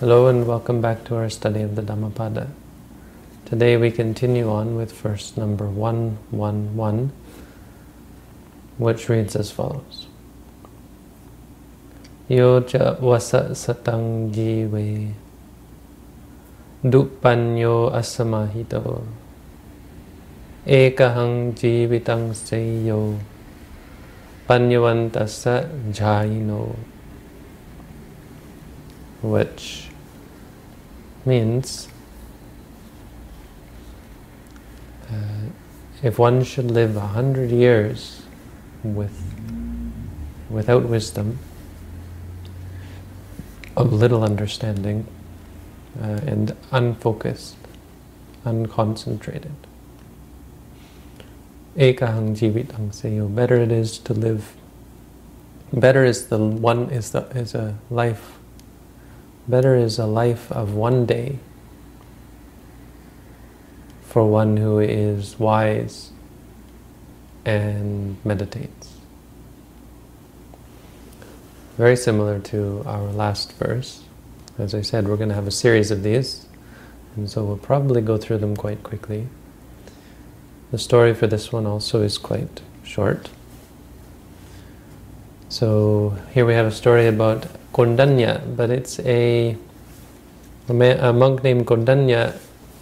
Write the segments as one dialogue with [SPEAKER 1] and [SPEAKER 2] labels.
[SPEAKER 1] Hello and welcome back to our study of the Dhammapada. Today we continue on with verse number 111, which reads as follows. Yo cha vasa satang jive dupanyo asamahito ekahang jivitang seyo panyavantasa jaino which means uh, if one should live a hundred years with without wisdom, of little understanding, uh, and unfocused, unconcentrated. Ekahang jivitang seyo. Better it is to live. Better is the one is the is a life Better is a life of one day for one who is wise and meditates. Very similar to our last verse. As I said, we're going to have a series of these, and so we'll probably go through them quite quickly. The story for this one also is quite short. So here we have a story about Kondanya, but it's a, a monk named Kondanya,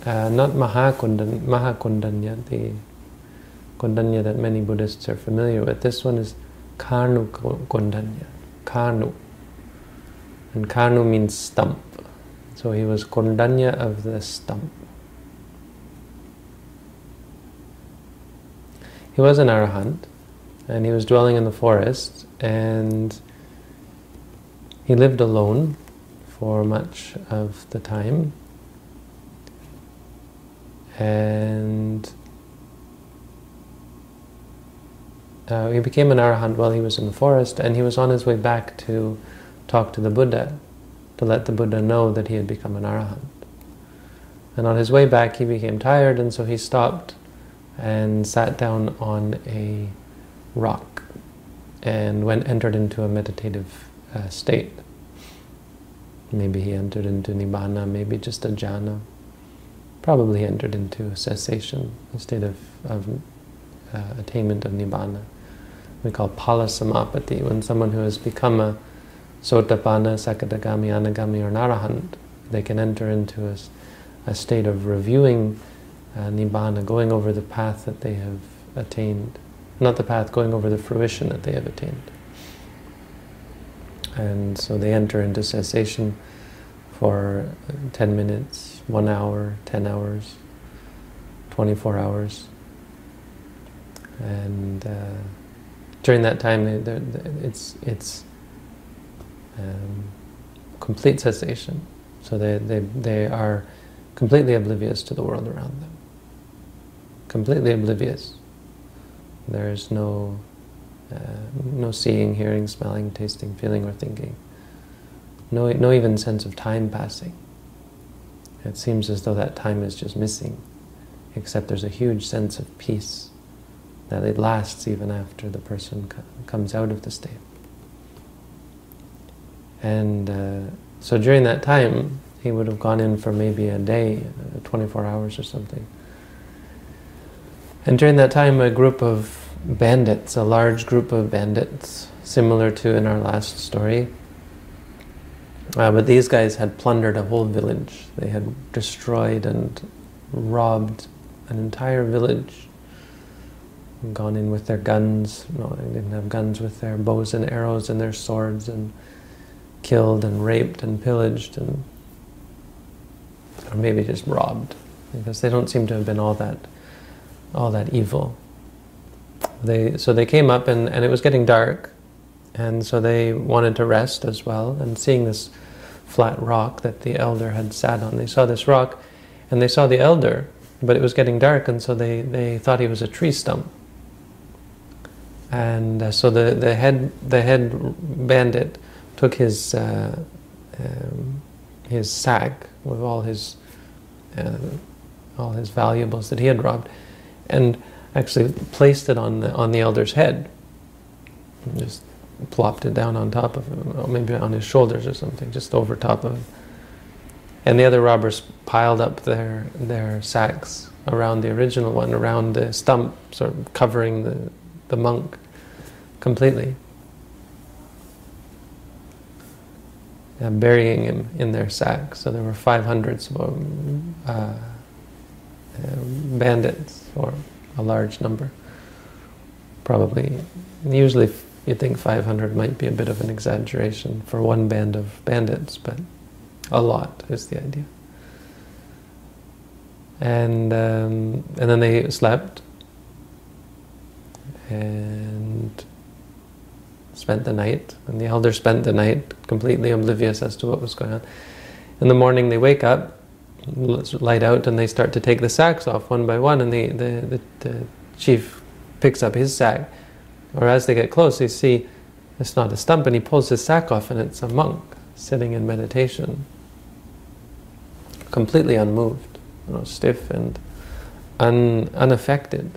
[SPEAKER 1] uh, not Mahakondanya, Mahakondanya, the Kondanya that many Buddhists are familiar with. This one is Karnu Kondanya, Karnu. And Karnu means stump. So he was Kondanya of the stump. He was an arahant, and he was dwelling in the forest, and he lived alone for much of the time. And uh, he became an arahant while he was in the forest, and he was on his way back to talk to the Buddha, to let the Buddha know that he had become an arahant. And on his way back, he became tired, and so he stopped and sat down on a rock and went entered into a meditative uh, state. Maybe he entered into nibbana, maybe just a jhana. Probably entered into cessation, a state of, of uh, attainment of nibbana. We call phala samapatti, when someone who has become a sotapanna, sakadagami, anagami, or narahant, they can enter into a, a state of reviewing uh, nibbana, going over the path that they have attained. Not the path, going over the fruition that they have attained. And so they enter into cessation for 10 minutes, 1 hour, 10 hours, 24 hours. And uh, during that time, it's, it's um, complete cessation. So they, they, they are completely oblivious to the world around them. Completely oblivious. There is no uh, no seeing, hearing, smelling, tasting, feeling, or thinking. No, no even sense of time passing. It seems as though that time is just missing, except there's a huge sense of peace that it lasts even after the person co comes out of the state. And uh, so during that time, he would have gone in for maybe a day, uh, 24 hours or something. And during that time, a group of bandits, a large group of bandits, similar to in our last story. Uh, but these guys had plundered a whole village. They had destroyed and robbed an entire village. Gone in with their guns. No, they didn't have guns with their bows and arrows and their swords and killed and raped and pillaged and or maybe just robbed because they don't seem to have been all that all that evil they so they came up and, and it was getting dark. And so they wanted to rest as well. And seeing this flat rock that the elder had sat on they saw this rock and they saw the elder but it was getting dark. And so they, they thought he was a tree stump. And uh, so the, the head the head bandit took his uh, um, his sack with all his uh, all his valuables that he had robbed. And actually placed it on the on the elder's head. And just plopped it down on top of him, or maybe on his shoulders or something, just over top of him. And the other robbers piled up their, their sacks around the original one, around the stump, sort of covering the, the monk completely. Uh, burying him in their sack. So there were 500 uh, uh, bandits, or a large number. Probably, usually you think 500 might be a bit of an exaggeration for one band of bandits, but a lot is the idea. And um, and then they slept and spent the night. And the elder spent the night completely oblivious as to what was going on. In the morning, they wake up, light out, and they start to take the sacks off one by one. And the, the, the, the chief picks up his sack, or as they get close, they see it's not a stump, and he pulls his sack off, and it's a monk sitting in meditation completely unmoved, you know, stiff and un, unaffected.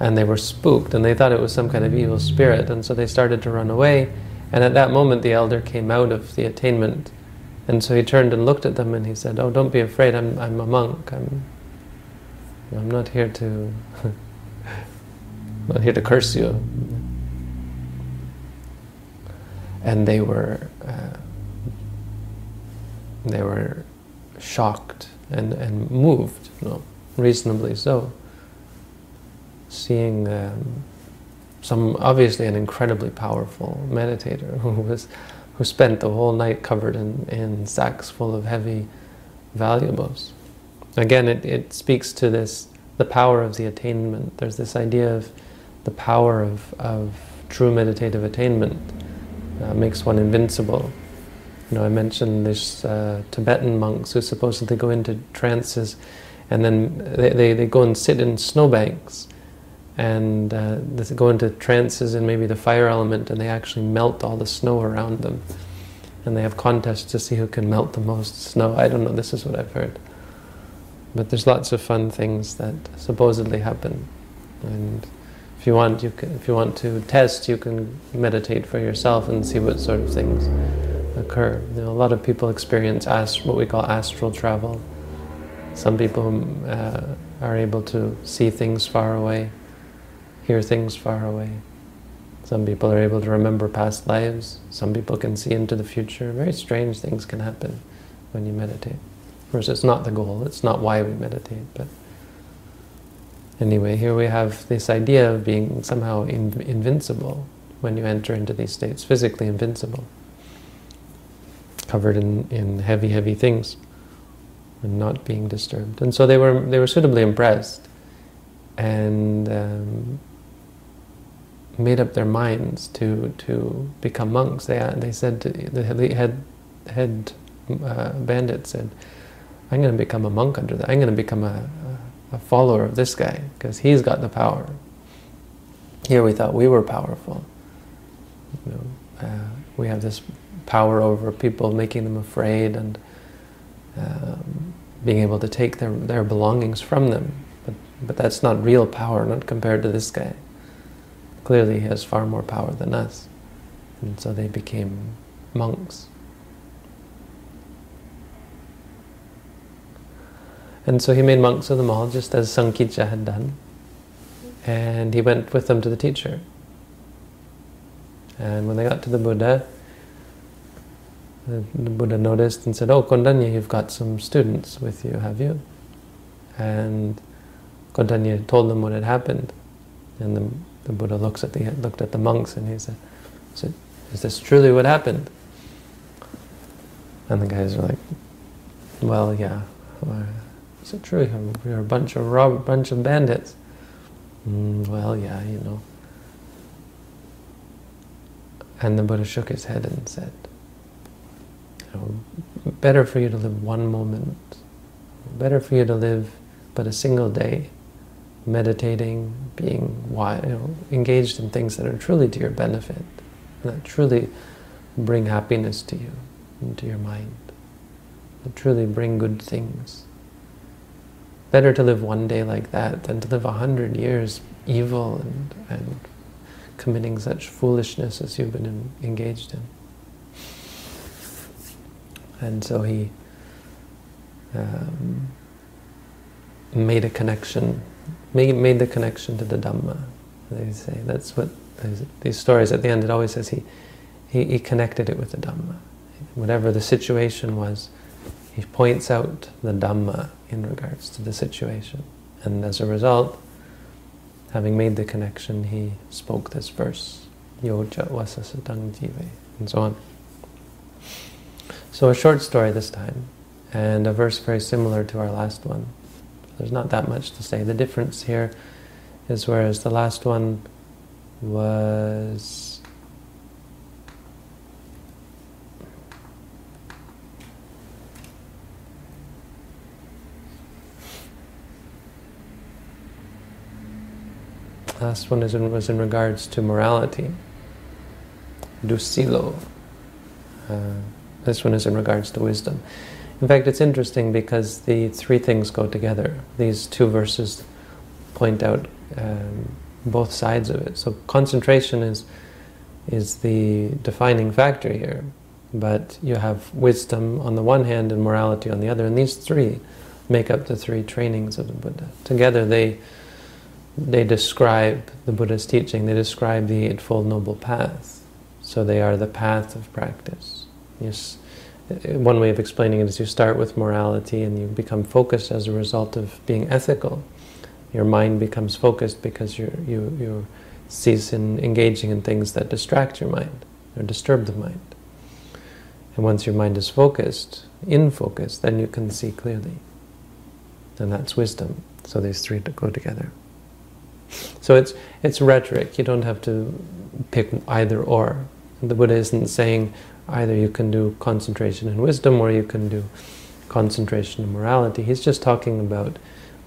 [SPEAKER 1] And they were spooked, and they thought it was some kind of evil spirit, and so they started to run away. And at that moment, the elder came out of the attainment, and so he turned and looked at them, and he said, "Oh, don't be afraid. I'm I'm a monk. I'm I'm not here to not here to curse you." And they were. Uh, they were shocked and, and moved, you know, reasonably so, seeing um, some obviously an incredibly powerful meditator who was who spent the whole night covered in, in sacks full of heavy valuables. Again, it, it speaks to this the power of the attainment. There's this idea of the power of, of true meditative attainment uh, makes one invincible. You know, I mentioned this uh, Tibetan monks who supposedly go into trances and then they, they, they go and sit in snowbanks and uh, they go into trances in maybe the fire element and they actually melt all the snow around them. And they have contests to see who can melt the most snow. I don't know, this is what I've heard. But there's lots of fun things that supposedly happen. And if you want, you can, if you want to test, you can meditate for yourself and see what sort of things occur. You know, a lot of people experience ast- what we call astral travel. Some people uh, are able to see things far away, hear things far away. Some people are able to remember past lives. Some people can see into the future. Very strange things can happen when you meditate. Of course, it's not the goal. It's not why we meditate. But anyway, here we have this idea of being somehow in- invincible when you enter into these states, physically invincible covered in, in heavy, heavy things and not being disturbed. And so they were, they were suitably impressed and um, made up their minds to, to become monks. They, they said, to, the head, head uh, bandit said, I'm going to become a monk under that. I'm going to become a, a, follower of this guy because he's got the power. Here we thought we were powerful. You know, uh, we have this power over people, making them afraid and um, being able to take their, their belongings from them. But, but that's not real power, not compared to this guy. Clearly he has far more power than us. And so they became monks. And so he made monks of them all, just as Sankicca had done. And he went with them to the teacher. And when they got to the Buddha, the Buddha noticed and said, Oh, Kondanya, you've got some students with you, have you? And Kondanya told them what had happened. And the, the Buddha looks at the, looked at the monks and he said, Is this truly what happened? And the guys are like, Well, yeah. Is it true? We're a bunch of rob, bunch of bandits. Mm, well, yeah, you know. And the Buddha shook his head and said, know, better for you to live one moment, better for you to live but a single day, meditating, being you know, engaged in things that are truly to your benefit, that truly bring happiness to you, into your mind, that truly bring good things. Better to live one day like that than to live a hundred years evil and, and committing such foolishness as you've been in, engaged in. And so he um, made a connection, made, made the connection to the Dhamma. They say that's what these stories at the end. It always says he, he, he connected it with the Dhamma. Whatever the situation was, he points out the Dhamma in regards to the situation. And as a result, having made the connection, he spoke this verse, Yoja Vasasatang Jive, and so on. So a short story this time, and a verse very similar to our last one. There's not that much to say. The difference here is whereas the last one was last one is in, was in regards to morality. Dusilo. Uh, this one is in regards to wisdom. In fact, it's interesting because the three things go together. These two verses point out um, both sides of it. So concentration is is the defining factor here, but you have wisdom on the one hand and morality on the other, and these three make up the three trainings of the Buddha. Together, they they describe the Buddha's teaching. They describe the Eightfold Noble Path. So they are the path of practice. Yes. One way of explaining it is you start with morality and you become focused as a result of being ethical. Your mind becomes focused because you you you cease in engaging in things that distract your mind or disturb the mind. And once your mind is focused, in focus, then you can see clearly. And that's wisdom. So these three go together. So it's it's rhetoric. You don't have to pick either or. The Buddha isn't saying either you can do concentration and wisdom or you can do concentration and morality. He's just talking about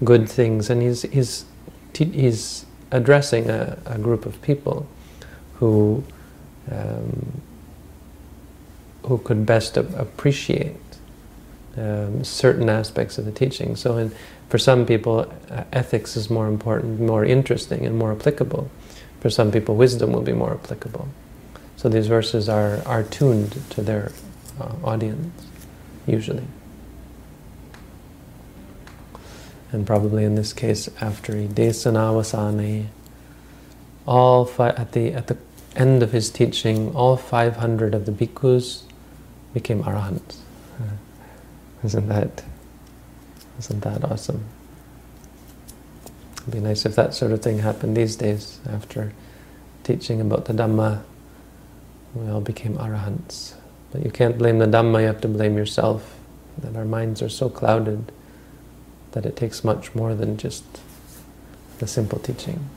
[SPEAKER 1] good things, and he's he's he's addressing a, a group of people who um, who could best appreciate um, certain aspects of the teaching. So in for some people, uh, ethics is more important, more interesting, and more applicable. For some people, wisdom will be more applicable. So these verses are, are tuned to their uh, audience, usually. And probably in this case, after Desanavasane, all fi- at the at the end of his teaching, all 500 of the bhikkhus became arahants. Isn't that isn't that awesome? It'd be nice if that sort of thing happened these days after teaching about the Dhamma. We all became arahants. But you can't blame the Dhamma, you have to blame yourself. That our minds are so clouded that it takes much more than just the simple teaching.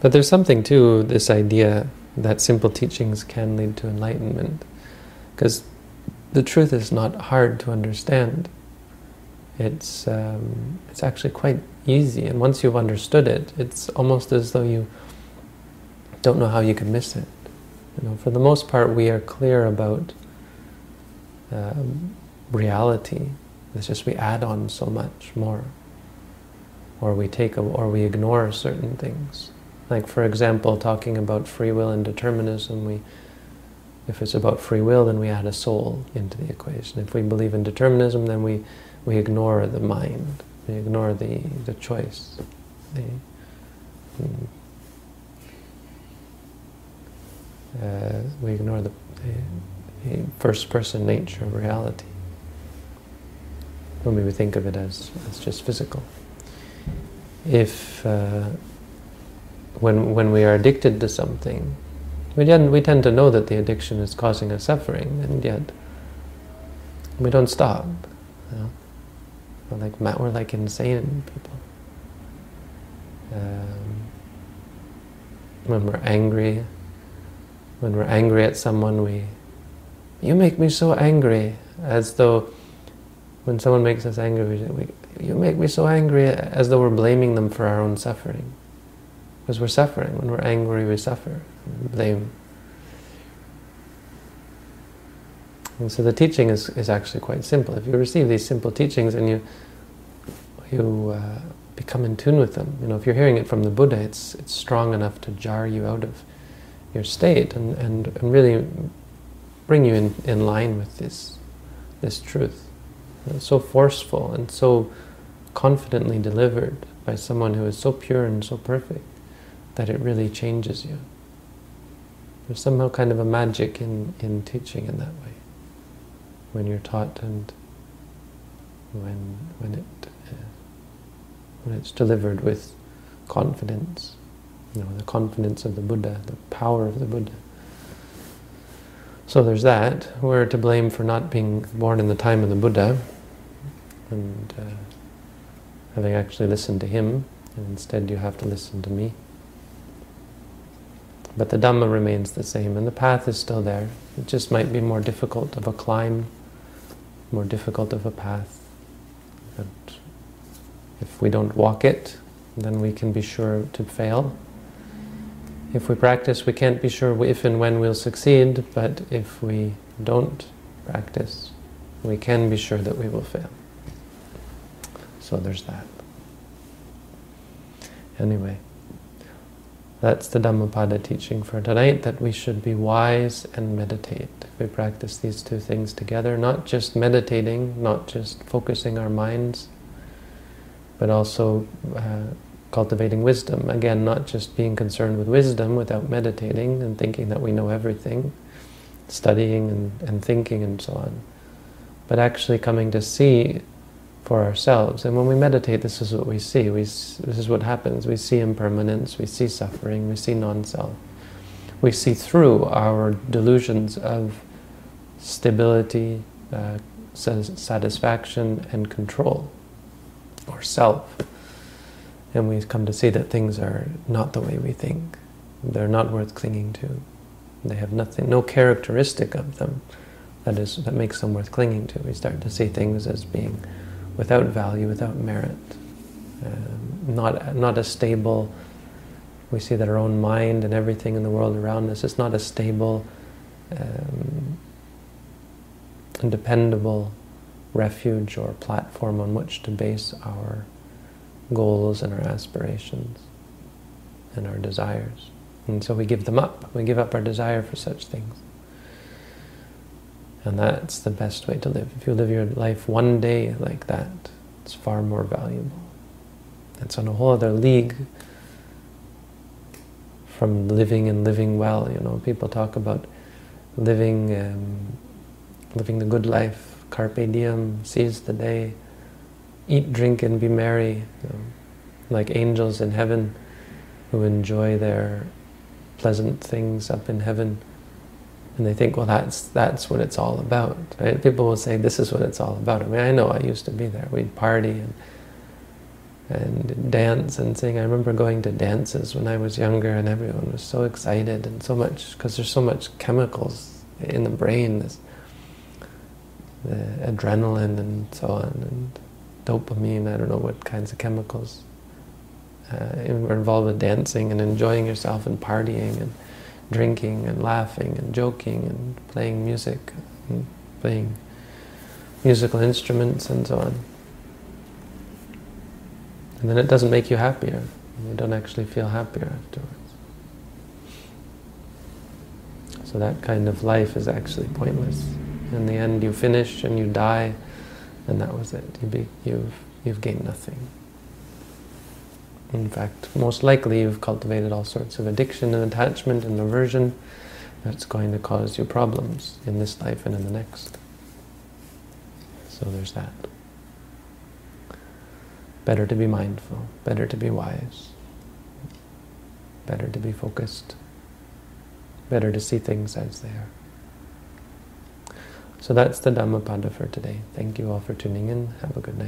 [SPEAKER 1] But there's something to this idea that simple teachings can lead to enlightenment. Because the truth is not hard to understand. It's um, it's actually quite easy, and once you've understood it, it's almost as though you don't know how you could miss it. You know, for the most part, we are clear about um, reality. It's just we add on so much more, or we take a, or we ignore certain things. Like for example, talking about free will and determinism, we if it's about free will, then we add a soul into the equation. If we believe in determinism, then we, we ignore the mind. We ignore the, the choice. The, mm, uh, we ignore the, the, the, first person nature of reality. When we think of it as, as just physical. If uh, when, when we are addicted to something, we tend, we tend to know that the addiction is causing us suffering, and yet we don't stop. You know? We're like we're like insane people. Um, when we're angry, when we're angry at someone, we you make me so angry, as though when someone makes us angry, we, you make me so angry, as though we're blaming them for our own suffering. Because we're suffering. When we're angry, we suffer. Blame. And so the teaching is, is actually quite simple. If you receive these simple teachings and you you uh, become in tune with them, you know, if you're hearing it from the Buddha, it's it's strong enough to jar you out of your state and, and, and really bring you in, in line with this, this truth. It's so forceful and so confidently delivered by someone who is so pure and so perfect that it really changes you. There's somehow kind of a magic in, in teaching in that way. When you're taught and when, when, it, uh, when it's delivered with confidence, you know, the confidence of the Buddha, the power of the Buddha. So there's that. We're to blame for not being born in the time of the Buddha and uh, having actually listened to him, and instead you have to listen to me. But the Dhamma remains the same, and the path is still there. It just might be more difficult of a climb, more difficult of a path. But if we don't walk it, then we can be sure to fail. If we practice, we can't be sure if and when we'll succeed, but if we don't practice, we can be sure that we will fail. So there's that. Anyway, that's the Dhammapada teaching for tonight, that we should be wise and meditate. We practice these two things together, not just meditating, not just focusing our minds, but also uh, cultivating wisdom. Again, not just being concerned with wisdom without meditating and thinking that we know everything, studying and, and thinking and so on, but actually coming to see for ourselves. And when we meditate, this is what we see. We, this is what happens. We see impermanence, we see suffering, we see non-self. We see through our delusions of stability, uh, satisfaction, and control, or self. And we come to see that things are not the way we think. They're not worth clinging to. They have nothing, no characteristic of them that is that makes them worth clinging to. We start to see things as being without value, without merit, um, not, not a stable, we see that our own mind and everything in the world around us is not a stable um, dependable refuge or platform on which to base our goals and our aspirations and our desires. And so we give them up. We give up our desire for such things. And that's the best way to live. If you live your life one day like that, it's far more valuable. It's on a whole other league from living and living well. You know, people talk about living, um, living the good life, carpe diem, seize the day, eat, drink, and be merry, you know, like angels in heaven who enjoy their pleasant things up in heaven and they think, well, that's that's what it's all about. Right? People will say, this is what it's all about. I mean, I know I used to be there. We'd party and and dance and sing. I remember going to dances when I was younger, and everyone was so excited and so much because there's so much chemicals in the brain, this the adrenaline and so on, and dopamine. I don't know what kinds of chemicals uh, are involved with dancing and enjoying yourself and partying and drinking and laughing and joking and playing music and playing musical instruments and so on. And then it doesn't make you happier. You don't actually feel happier afterwards. So that kind of life is actually pointless. In the end, you finish and you die, and that was it. You be, you've, you've gained nothing. In fact, most likely you've cultivated all sorts of addiction and attachment and aversion that's going to cause you problems in this life and in the next. So there's that. Better to be mindful, better to be wise, better to be focused, better to see things as they are. So that's the Dhammapada for today. Thank you all for tuning in. Have a good night.